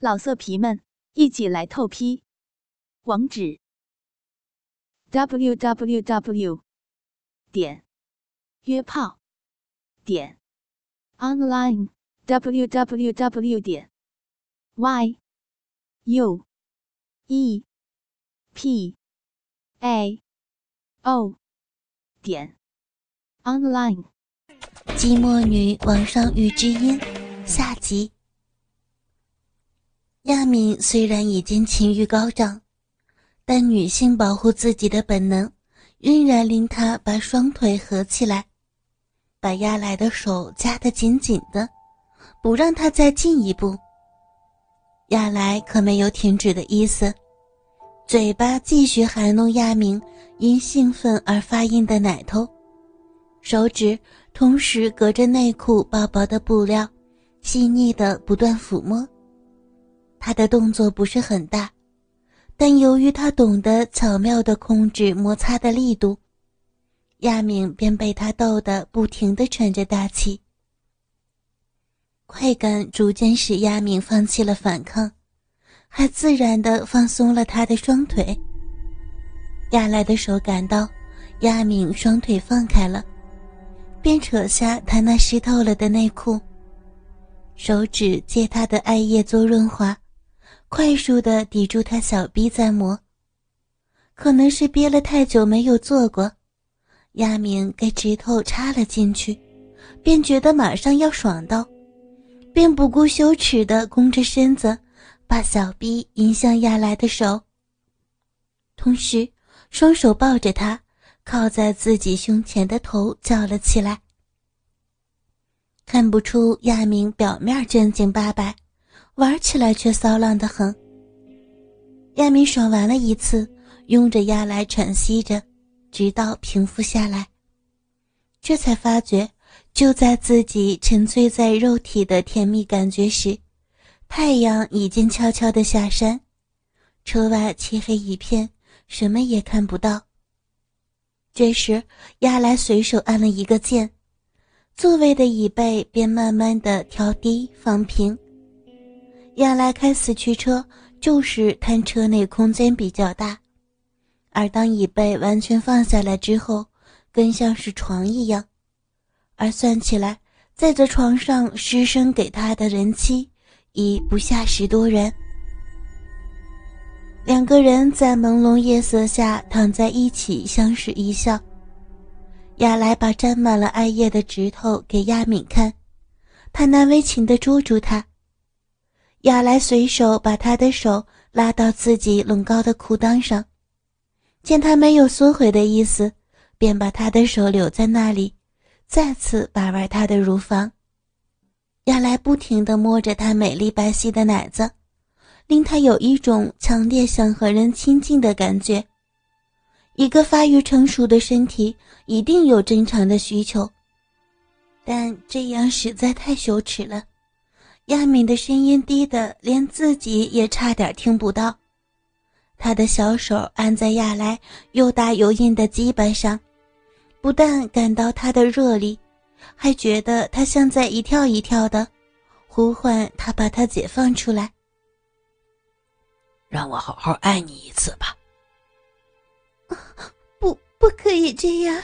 老色皮们，一起来透批！网址：w w w 点约炮点 online w w w 点 y u e p a o 点 online。寂寞女网上遇知音下。亚敏虽然已经情欲高涨，但女性保护自己的本能仍然令她把双腿合起来，把亚来的手夹得紧紧的，不让他再进一步。亚来可没有停止的意思，嘴巴继续含弄亚敏因兴奋而发硬的奶头，手指同时隔着内裤薄薄的布料，细腻的不断抚摸。他的动作不是很大，但由于他懂得巧妙地控制摩擦的力度，亚敏便被他逗得不停地喘着大气。快感逐渐使亚敏放弃了反抗，还自然地放松了他的双腿。亚来的手感到亚敏双腿放开了，便扯下他那湿透了的内裤，手指借他的艾叶做润滑。快速的抵住他小臂在磨，可能是憋了太久没有做过，亚明给指头插了进去，便觉得马上要爽到，便不顾羞耻的弓着身子，把小臂迎向亚来的手，同时双手抱着他，靠在自己胸前的头叫了起来。看不出亚明表面正经八百。玩起来却骚浪的很。亚米爽完了一次，拥着亚来喘息着，直到平复下来，这才发觉，就在自己沉醉在肉体的甜蜜感觉时，太阳已经悄悄的下山，车外漆黑一片，什么也看不到。这时，亚来随手按了一个键，座位的椅背便慢慢的调低放平。亚来开四驱车，就是贪车内空间比较大，而当椅背完全放下来之后，更像是床一样。而算起来，在这床上失身给他的人妻已不下十多人。两个人在朦胧夜色下躺在一起，相视一笑。亚莱把沾满了艾叶的指头给亚敏看，他难为情地捉住他。亚莱随手把他的手拉到自己隆高的裤裆上，见他没有缩回的意思，便把他的手留在那里，再次把玩他的乳房。亚莱不停地摸着他美丽白皙的奶子，令他有一种强烈想和人亲近的感觉。一个发育成熟的身体一定有正常的需求，但这样实在太羞耻了。亚敏的声音低得连自己也差点听不到，他的小手按在亚来又大又硬的鸡巴上，不但感到他的热力，还觉得他像在一跳一跳的，呼唤他把他解放出来。让我好好爱你一次吧。不，不可以这样。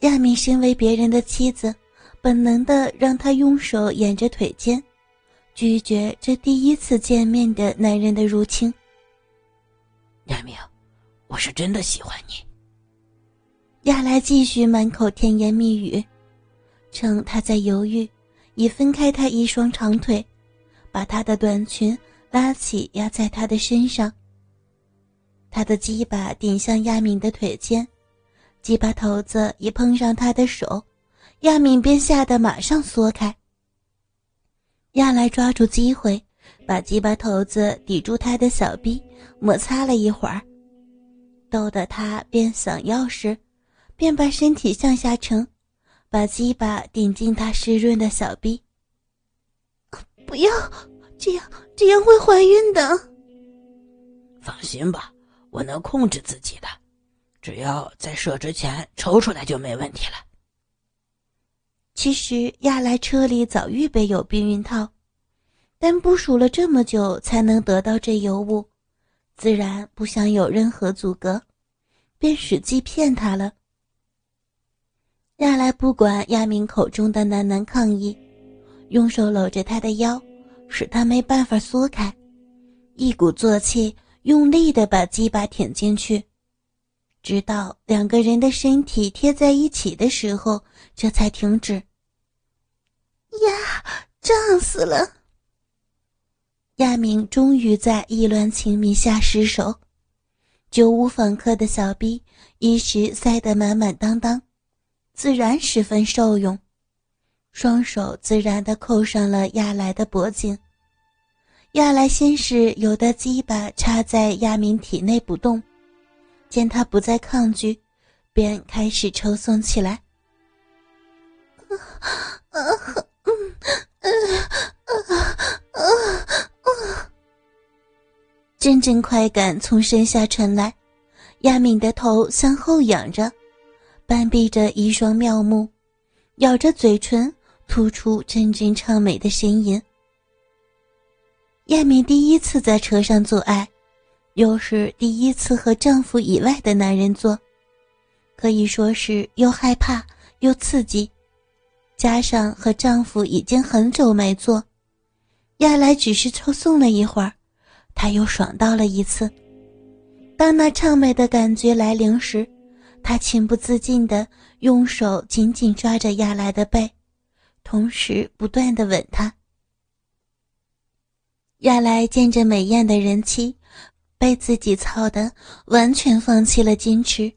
亚敏身为别人的妻子。本能的让他用手掩着腿尖，拒绝这第一次见面的男人的入侵。亚明，我是真的喜欢你。亚来继续满口甜言蜜语，趁他在犹豫，已分开他一双长腿，把他的短裙拉起压在他的身上。他的鸡巴顶向亚明的腿尖，鸡巴头子一碰上他的手。亚敏便吓得马上缩开。亚来抓住机会，把鸡巴头子抵住他的小臂，摩擦了一会儿，逗得他便想要时，便把身体向下沉，把鸡巴顶进他湿润的小臂。不要这样，这样会怀孕的。放心吧，我能控制自己的，只要在射之前抽出来就没问题了。其实亚来车里早预备有避孕套，但部署了这么久才能得到这尤物，自然不想有任何阻隔，便使计骗他了。亚来不管亚明口中的喃喃抗议，用手搂着他的腰，使他没办法缩开，一鼓作气，用力的把鸡巴舔进去，直到两个人的身体贴在一起的时候，这才停止。呀，胀死了！亚明终于在意乱情迷下失手，久无访客的小逼一时塞得满满当当，自然十分受用。双手自然地扣上了亚来的脖颈。亚来先是有的鸡巴插在亚明体内不动，见他不再抗拒，便开始抽送起来。阵阵快感从身下传来，亚敏的头向后仰着，半闭着一双妙目，咬着嘴唇，吐出阵阵畅美的呻吟。亚敏第一次在车上做爱，又是第一次和丈夫以外的男人做，可以说是又害怕又刺激，加上和丈夫已经很久没做，亚来只是抽送了一会儿。他又爽到了一次。当那畅美的感觉来临时，他情不自禁地用手紧紧抓着亚来的背，同时不断地吻他。亚来见着美艳的人妻被自己操的完全放弃了矜持，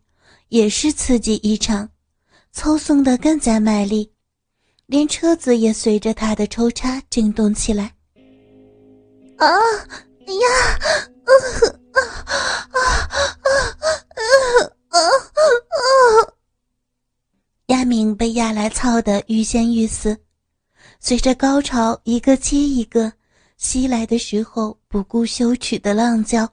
也是刺激异常，抽送的更加卖力，连车子也随着他的抽插震动起来。啊！呀，啊啊啊啊啊啊！亚敏被亚来操得欲仙欲死，随着高潮一个接一个袭来的时候，不顾羞耻的浪叫，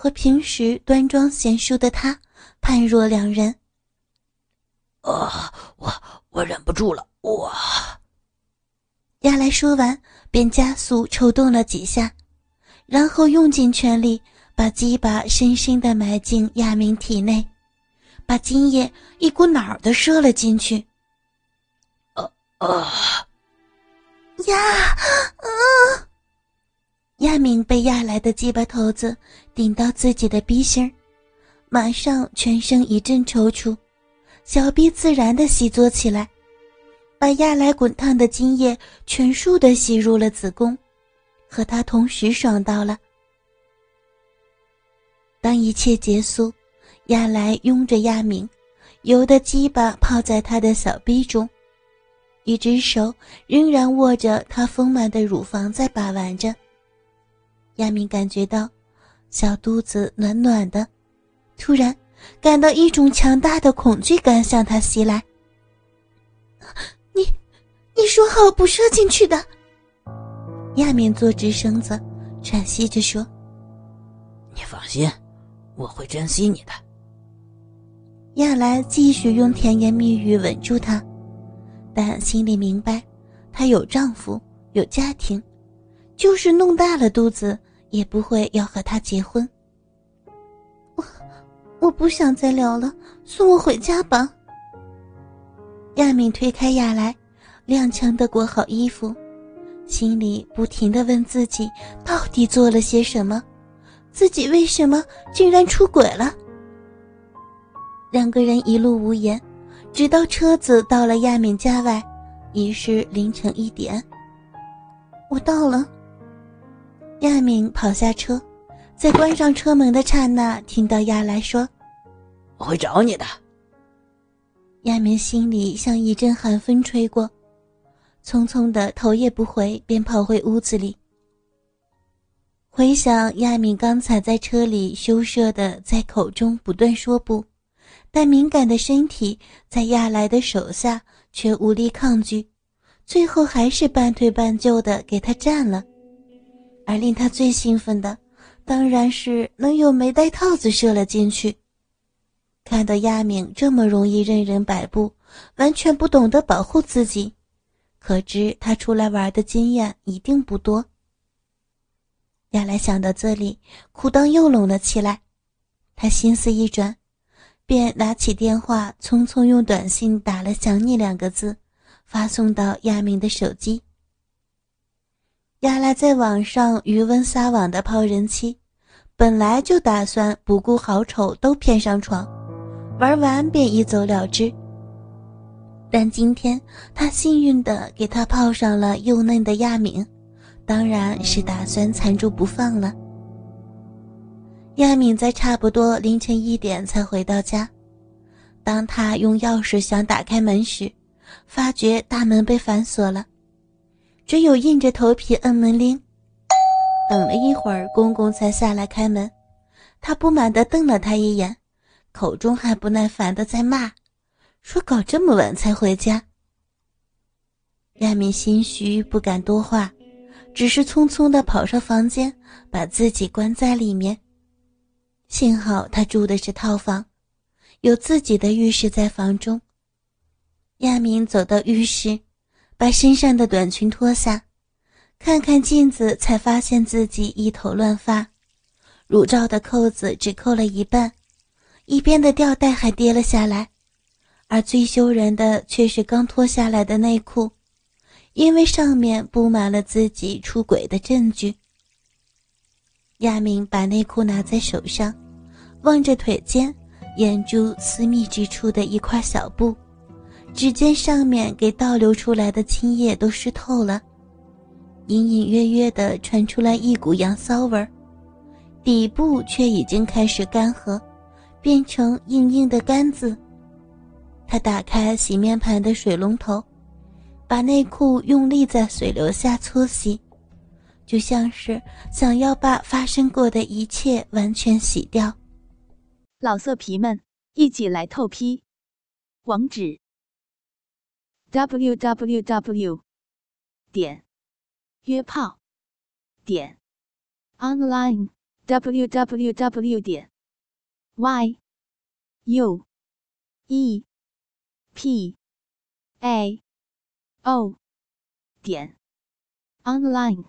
和平时端庄贤淑的他判若两人。啊，我我忍不住了，我。亚来说完，便加速抽动了几下。然后用尽全力，把鸡巴深深的埋进亚明体内，把精液一股脑的射了进去。啊啊！呀啊！亚明被压来的鸡巴头子顶到自己的鼻心马上全身一阵抽搐，小臂自然的吸作起来，把压来滚烫的精液全数的吸入了子宫。和他同时爽到了。当一切结束，亚来拥着亚明，油的鸡巴泡在他的小臂中，一只手仍然握着他丰满的乳房在把玩着。亚明感觉到小肚子暖暖的，突然感到一种强大的恐惧感向他袭来。你，你说好不射进去的。亚明坐直身子，喘息着说：“你放心，我会珍惜你的。”亚来继续用甜言蜜语稳住他，但心里明白，她有丈夫，有家庭，就是弄大了肚子，也不会要和他结婚。我我不想再聊了，送我回家吧。亚敏推开亚来，踉跄的裹好衣服。心里不停的问自己，到底做了些什么？自己为什么竟然出轨了？两个人一路无言，直到车子到了亚敏家外，已是凌晨一点。我到了。亚敏跑下车，在关上车门的刹那，听到亚来说：“我会找你的。”亚明心里像一阵寒风吹过。匆匆的头也不回，便跑回屋子里。回想亚敏刚才在车里羞涩的在口中不断说不，但敏感的身体在亚来的手下却无力抗拒，最后还是半推半就的给他占了。而令他最兴奋的，当然是能有没戴套子射了进去。看到亚敏这么容易任人摆布，完全不懂得保护自己。可知他出来玩的经验一定不多。亚来想到这里，裤裆又拢了起来。他心思一转，便拿起电话，匆匆用短信打了“想你”两个字，发送到亚明的手机。亚拉在网上渔翁撒网的泡人妻，本来就打算不顾好丑都骗上床，玩完便一走了之。但今天他幸运的给他泡上了幼嫩的亚敏。当然是打算缠住不放了。亚敏在差不多凌晨一点才回到家，当他用钥匙想打开门时，发觉大门被反锁了，只有硬着头皮摁门铃。等了一会儿，公公才下来开门，他不满地瞪了他一眼，口中还不耐烦地在骂，说搞这么晚才回家。亚敏心虚，不敢多话。只是匆匆地跑上房间，把自己关在里面。幸好他住的是套房，有自己的浴室在房中。亚明走到浴室，把身上的短裙脱下，看看镜子，才发现自己一头乱发，乳罩的扣子只扣了一半，一边的吊带还跌了下来，而最羞人的却是刚脱下来的内裤。因为上面布满了自己出轨的证据，亚明把内裤拿在手上，望着腿间眼珠私密之处的一块小布，只见上面给倒流出来的精液都湿透了，隐隐约约的传出来一股羊骚味儿，底部却已经开始干涸，变成硬硬的干子。他打开洗面盘的水龙头。把内裤用力在水流下搓洗，就像是想要把发生过的一切完全洗掉。老色皮们，一起来透批！网址 ：w w w 点约炮点 online w w w 点 y u e p a。哦，点，online。